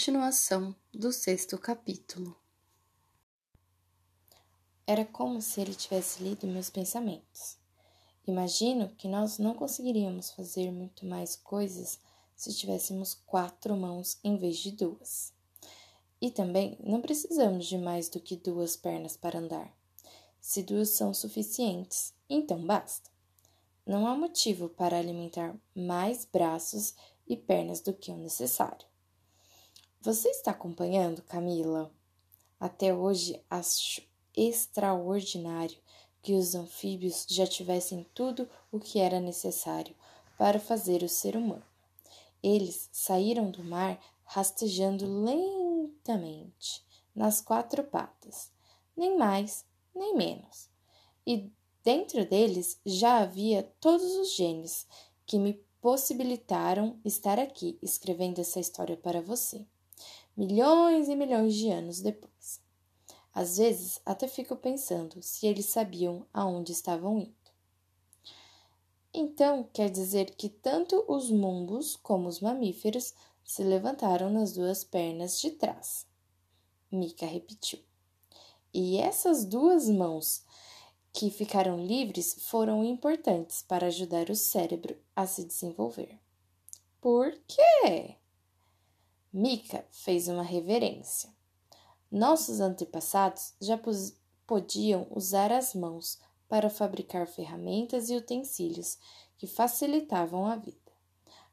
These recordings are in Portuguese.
Continuação do sexto capítulo. Era como se ele tivesse lido meus pensamentos. Imagino que nós não conseguiríamos fazer muito mais coisas se tivéssemos quatro mãos em vez de duas. E também não precisamos de mais do que duas pernas para andar. Se duas são suficientes, então basta. Não há motivo para alimentar mais braços e pernas do que o necessário. Você está acompanhando, Camila? Até hoje acho extraordinário que os anfíbios já tivessem tudo o que era necessário para fazer o ser humano. Eles saíram do mar rastejando lentamente nas quatro patas, nem mais nem menos. E dentro deles já havia todos os genes que me possibilitaram estar aqui escrevendo essa história para você milhões e milhões de anos depois. Às vezes até fico pensando se eles sabiam aonde estavam indo. Então quer dizer que tanto os mumbos como os mamíferos se levantaram nas duas pernas de trás. Mica repetiu. E essas duas mãos que ficaram livres foram importantes para ajudar o cérebro a se desenvolver. Por quê? Mica fez uma reverência. Nossos antepassados já podiam usar as mãos para fabricar ferramentas e utensílios que facilitavam a vida.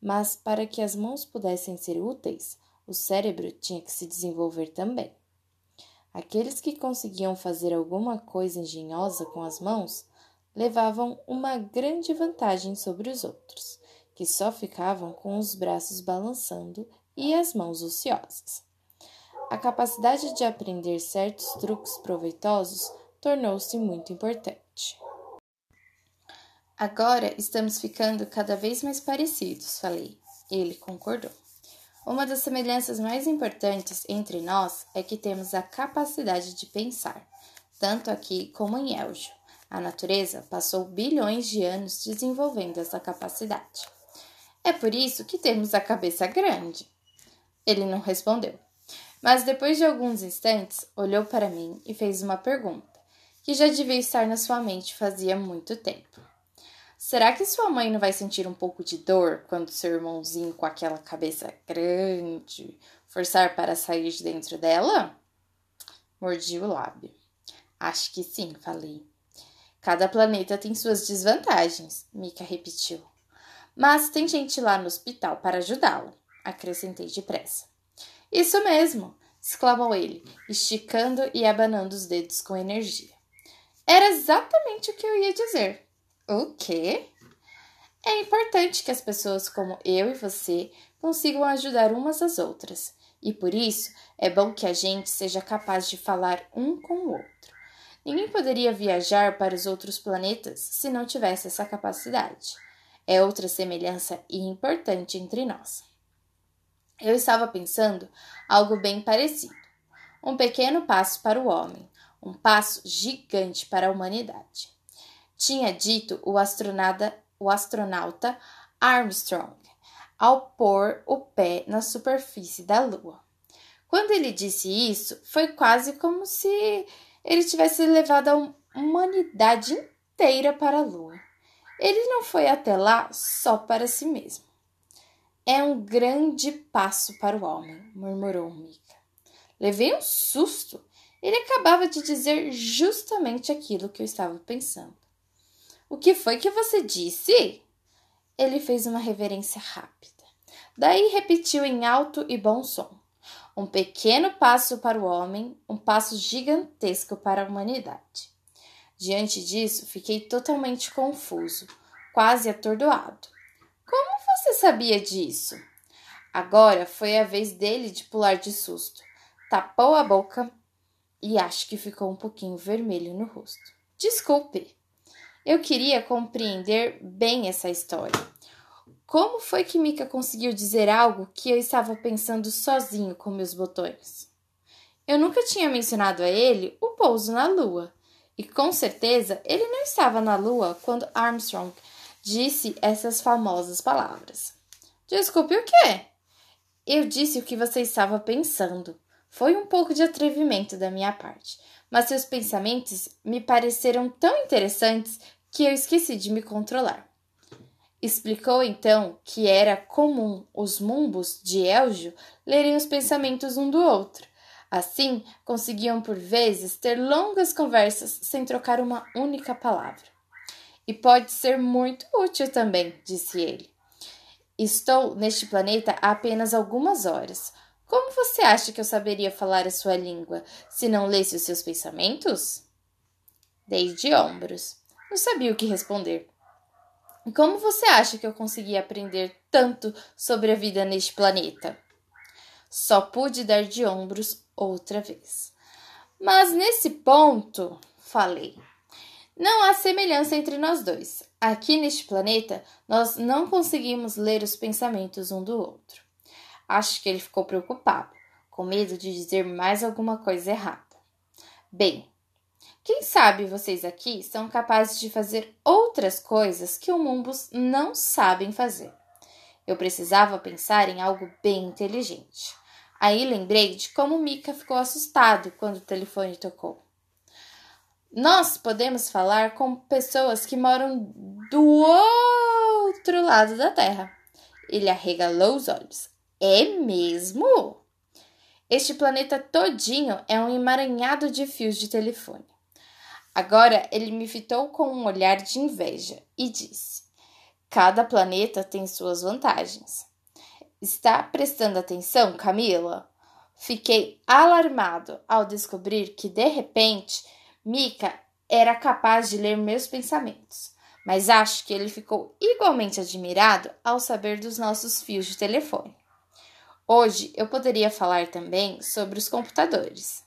Mas para que as mãos pudessem ser úteis, o cérebro tinha que se desenvolver também. Aqueles que conseguiam fazer alguma coisa engenhosa com as mãos levavam uma grande vantagem sobre os outros, que só ficavam com os braços balançando e as mãos ociosas. A capacidade de aprender certos truques proveitosos tornou-se muito importante. Agora estamos ficando cada vez mais parecidos, falei. Ele concordou. Uma das semelhanças mais importantes entre nós é que temos a capacidade de pensar, tanto aqui como em Eljo. A natureza passou bilhões de anos desenvolvendo essa capacidade. É por isso que temos a cabeça grande. Ele não respondeu. Mas depois de alguns instantes, olhou para mim e fez uma pergunta, que já devia estar na sua mente fazia muito tempo. Será que sua mãe não vai sentir um pouco de dor quando seu irmãozinho com aquela cabeça grande forçar para sair de dentro dela? Mordi o lábio. Acho que sim, falei. Cada planeta tem suas desvantagens, Mika repetiu. Mas tem gente lá no hospital para ajudá-lo acrescentei depressa. Isso mesmo! exclamou ele, esticando e abanando os dedos com energia. Era exatamente o que eu ia dizer. O quê? É importante que as pessoas como eu e você consigam ajudar umas às outras, e por isso é bom que a gente seja capaz de falar um com o outro. Ninguém poderia viajar para os outros planetas se não tivesse essa capacidade. É outra semelhança importante entre nós. Eu estava pensando algo bem parecido. Um pequeno passo para o homem, um passo gigante para a humanidade. Tinha dito o astronauta, o astronauta Armstrong ao pôr o pé na superfície da Lua. Quando ele disse isso, foi quase como se ele tivesse levado a humanidade inteira para a Lua. Ele não foi até lá só para si mesmo. É um grande passo para o homem, murmurou Mika. Levei um susto. Ele acabava de dizer justamente aquilo que eu estava pensando. O que foi que você disse? Ele fez uma reverência rápida. Daí repetiu em alto e bom som: Um pequeno passo para o homem, um passo gigantesco para a humanidade. Diante disso, fiquei totalmente confuso, quase atordoado. Você sabia disso? Agora foi a vez dele de pular de susto. Tapou a boca e acho que ficou um pouquinho vermelho no rosto. Desculpe, eu queria compreender bem essa história. Como foi que Mika conseguiu dizer algo que eu estava pensando sozinho com meus botões? Eu nunca tinha mencionado a ele o pouso na Lua, e com certeza ele não estava na Lua quando Armstrong disse essas famosas palavras. Desculpe o quê? Eu disse o que você estava pensando. Foi um pouco de atrevimento da minha parte, mas seus pensamentos me pareceram tão interessantes que eu esqueci de me controlar. Explicou então que era comum os mumbos de Elgio lerem os pensamentos um do outro. Assim, conseguiam por vezes ter longas conversas sem trocar uma única palavra. E pode ser muito útil também, disse ele. Estou neste planeta há apenas algumas horas. Como você acha que eu saberia falar a sua língua se não lesse os seus pensamentos? Dei de ombros. Não sabia o que responder. Como você acha que eu consegui aprender tanto sobre a vida neste planeta? Só pude dar de ombros outra vez. Mas nesse ponto, falei, não há semelhança entre nós dois. Aqui neste planeta, nós não conseguimos ler os pensamentos um do outro. Acho que ele ficou preocupado, com medo de dizer mais alguma coisa errada. Bem, quem sabe vocês aqui são capazes de fazer outras coisas que Mumbus não sabem fazer. Eu precisava pensar em algo bem inteligente. Aí lembrei de como Mika ficou assustado quando o telefone tocou. Nós podemos falar com pessoas que moram do outro lado da Terra. Ele arregalou os olhos. É mesmo? Este planeta todinho é um emaranhado de fios de telefone. Agora ele me fitou com um olhar de inveja e disse: Cada planeta tem suas vantagens. Está prestando atenção, Camila? Fiquei alarmado ao descobrir que, de repente, Mika era capaz de ler meus pensamentos. Mas acho que ele ficou igualmente admirado ao saber dos nossos fios de telefone. Hoje eu poderia falar também sobre os computadores.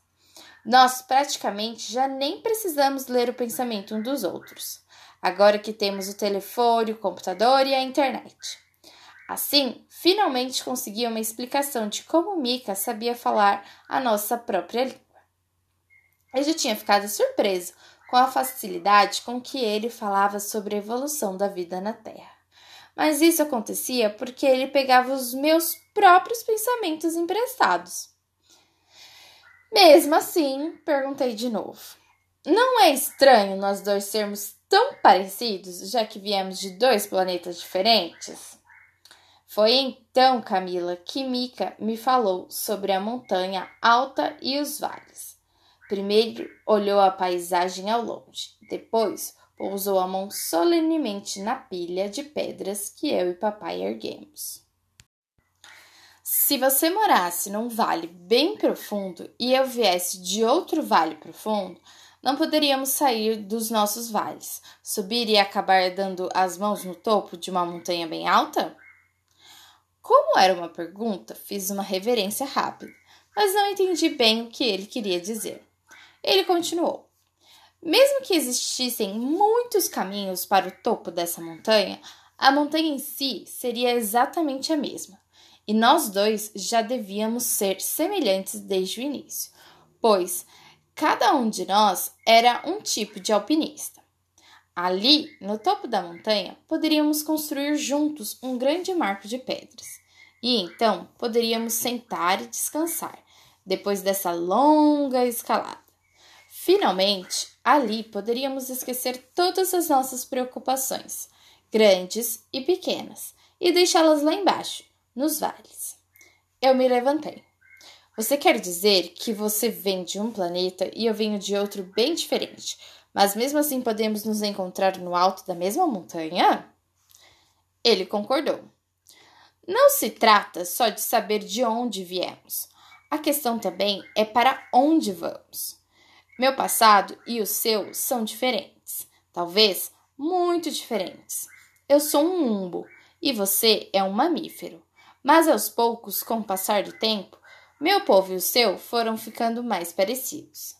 Nós praticamente já nem precisamos ler o pensamento um dos outros, agora que temos o telefone, o computador e a internet. Assim, finalmente consegui uma explicação de como Mika sabia falar a nossa própria língua. Eu já tinha ficado surpreso com a facilidade com que ele falava sobre a evolução da vida na Terra. Mas isso acontecia porque ele pegava os meus próprios pensamentos emprestados. Mesmo assim, perguntei de novo. Não é estranho nós dois sermos tão parecidos, já que viemos de dois planetas diferentes? Foi então, Camila, que Mika me falou sobre a montanha alta e os vales. Primeiro olhou a paisagem ao longe, depois pousou a mão solenemente na pilha de pedras que eu e papai erguemos. Se você morasse num vale bem profundo e eu viesse de outro vale profundo, não poderíamos sair dos nossos vales, subir e acabar dando as mãos no topo de uma montanha bem alta? Como era uma pergunta, fiz uma reverência rápida, mas não entendi bem o que ele queria dizer. Ele continuou: Mesmo que existissem muitos caminhos para o topo dessa montanha, a montanha em si seria exatamente a mesma e nós dois já devíamos ser semelhantes desde o início, pois cada um de nós era um tipo de alpinista. Ali, no topo da montanha, poderíamos construir juntos um grande marco de pedras, e então poderíamos sentar e descansar depois dessa longa escalada. Finalmente, ali poderíamos esquecer todas as nossas preocupações, grandes e pequenas, e deixá-las lá embaixo, nos vales. Eu me levantei. Você quer dizer que você vem de um planeta e eu venho de outro bem diferente, mas mesmo assim podemos nos encontrar no alto da mesma montanha? Ele concordou. Não se trata só de saber de onde viemos. A questão também é para onde vamos. Meu passado e o seu são diferentes, talvez muito diferentes. Eu sou um umbo e você é um mamífero. Mas aos poucos, com o passar do tempo, meu povo e o seu foram ficando mais parecidos.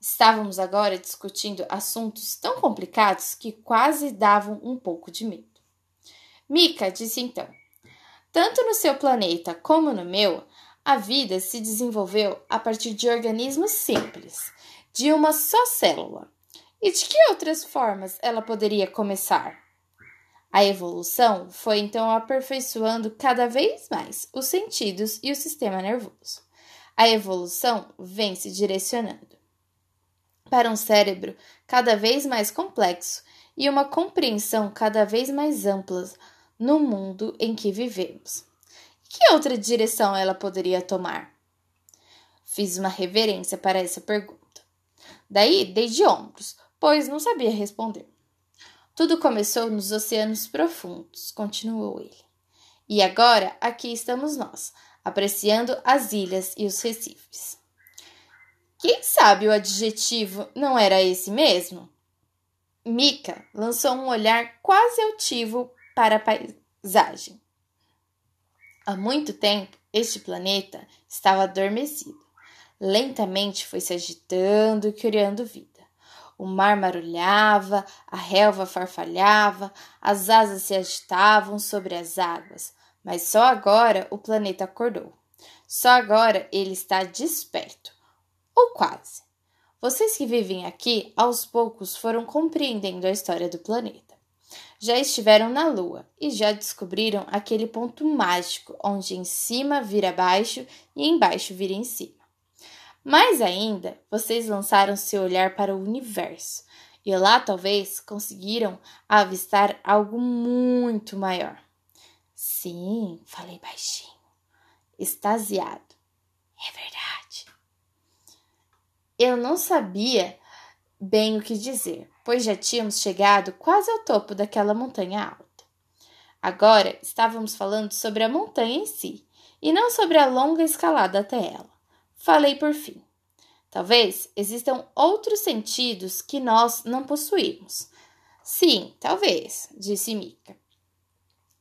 Estávamos agora discutindo assuntos tão complicados que quase davam um pouco de medo. Mika disse então: Tanto no seu planeta como no meu, a vida se desenvolveu a partir de organismos simples, de uma só célula. E de que outras formas ela poderia começar? A evolução foi então aperfeiçoando cada vez mais os sentidos e o sistema nervoso. A evolução vem se direcionando para um cérebro cada vez mais complexo e uma compreensão cada vez mais ampla no mundo em que vivemos. Que outra direção ela poderia tomar? Fiz uma reverência para essa pergunta. Daí dei de ombros, pois não sabia responder. Tudo começou nos oceanos profundos, continuou ele. E agora aqui estamos nós, apreciando as ilhas e os recifes. Quem sabe o adjetivo não era esse mesmo? Mika lançou um olhar quase altivo para a paisagem. Há muito tempo, este planeta estava adormecido. Lentamente foi se agitando e criando vida. O mar marulhava, a relva farfalhava, as asas se agitavam sobre as águas, mas só agora o planeta acordou. Só agora ele está desperto. Ou quase. Vocês que vivem aqui, aos poucos foram compreendendo a história do planeta. Já estiveram na Lua e já descobriram aquele ponto mágico onde em cima vira baixo e embaixo vira em cima. Mais ainda, vocês lançaram seu olhar para o universo e lá talvez conseguiram avistar algo muito maior. Sim, falei baixinho, extasiado. É verdade. Eu não sabia bem o que dizer, pois já tínhamos chegado quase ao topo daquela montanha alta. Agora estávamos falando sobre a montanha em si e não sobre a longa escalada até ela. Falei por fim. Talvez existam outros sentidos que nós não possuímos. Sim, talvez, disse Mika,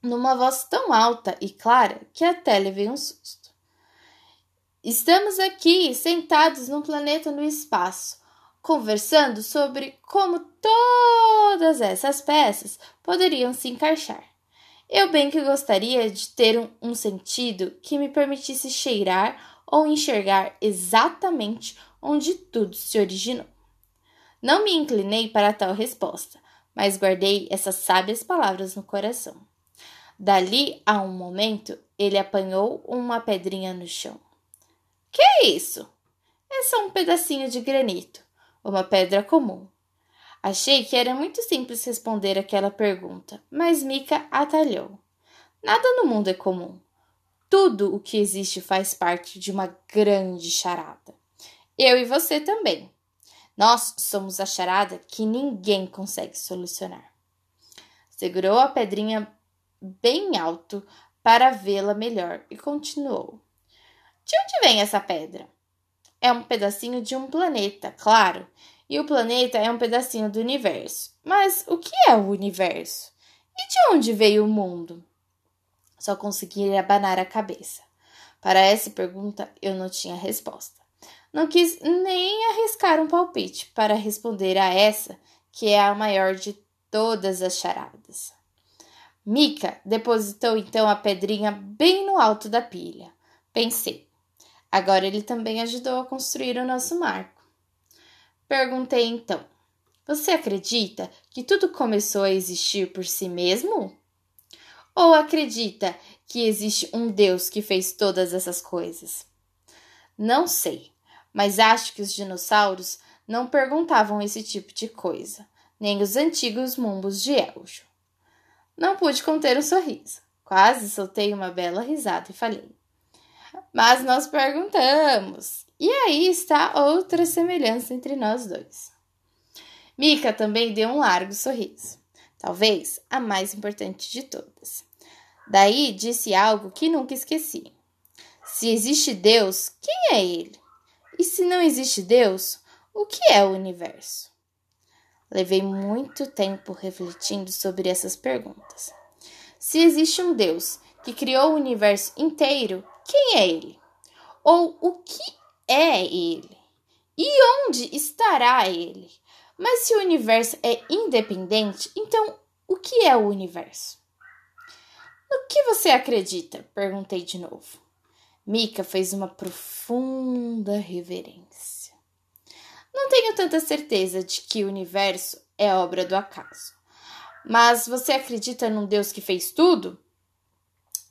numa voz tão alta e clara que até levei um susto. Estamos aqui sentados num planeta no espaço, conversando sobre como todas essas peças poderiam se encaixar. Eu bem que gostaria de ter um, um sentido que me permitisse cheirar ou enxergar exatamente onde tudo se originou. Não me inclinei para tal resposta, mas guardei essas sábias palavras no coração. Dali a um momento, ele apanhou uma pedrinha no chão. Que é isso? É só um pedacinho de granito, uma pedra comum. Achei que era muito simples responder aquela pergunta, mas Mika atalhou. Nada no mundo é comum. Tudo o que existe faz parte de uma grande charada. Eu e você também. Nós somos a charada que ninguém consegue solucionar. Segurou a pedrinha bem alto para vê-la melhor e continuou. De onde vem essa pedra? É um pedacinho de um planeta, claro, e o planeta é um pedacinho do universo. Mas o que é o universo? E de onde veio o mundo? Só consegui abanar a cabeça. Para essa pergunta, eu não tinha resposta. Não quis nem arriscar um palpite para responder a essa, que é a maior de todas as charadas. Mica depositou então a pedrinha bem no alto da pilha. Pensei. Agora ele também ajudou a construir o nosso marco. Perguntei então: Você acredita que tudo começou a existir por si mesmo? Ou acredita que existe um Deus que fez todas essas coisas? Não sei, mas acho que os dinossauros não perguntavam esse tipo de coisa, nem os antigos mumbos de Eljo. Não pude conter um sorriso. Quase soltei uma bela risada e falei. Mas nós perguntamos. E aí está outra semelhança entre nós dois. Mika também deu um largo sorriso talvez a mais importante de todas. Daí disse algo que nunca esqueci. Se existe Deus, quem é Ele? E se não existe Deus, o que é o universo? Levei muito tempo refletindo sobre essas perguntas. Se existe um Deus que criou o universo inteiro, quem é Ele? Ou o que é Ele? E onde estará Ele? Mas se o universo é independente, então o que é o universo? No que você acredita? perguntei de novo. Mika fez uma profunda reverência. Não tenho tanta certeza de que o universo é obra do acaso, Mas você acredita num Deus que fez tudo?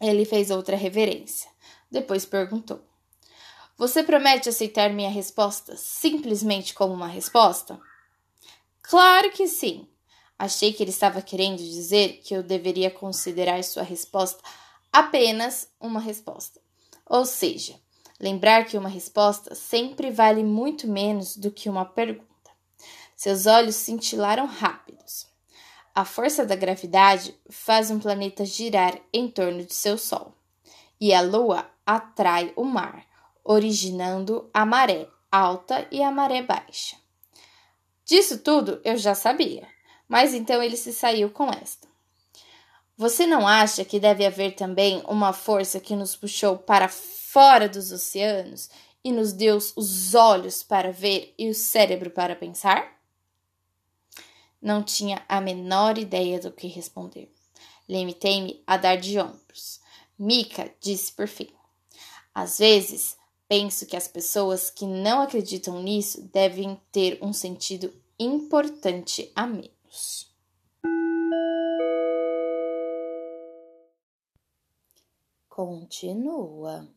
Ele fez outra reverência. Depois perguntou: Você promete aceitar minha resposta simplesmente como uma resposta? Claro que sim. Achei que ele estava querendo dizer que eu deveria considerar sua resposta apenas uma resposta. Ou seja, lembrar que uma resposta sempre vale muito menos do que uma pergunta. Seus olhos cintilaram rápidos. A força da gravidade faz um planeta girar em torno de seu Sol, e a Lua atrai o mar, originando a maré alta e a maré baixa. Disso tudo eu já sabia, mas então ele se saiu com esta. Você não acha que deve haver também uma força que nos puxou para fora dos oceanos e nos deu os olhos para ver e o cérebro para pensar? Não tinha a menor ideia do que responder. Limitei-me a dar de ombros. Mika disse por fim: Às vezes, penso que as pessoas que não acreditam nisso devem ter um sentido importante a menos. Continua.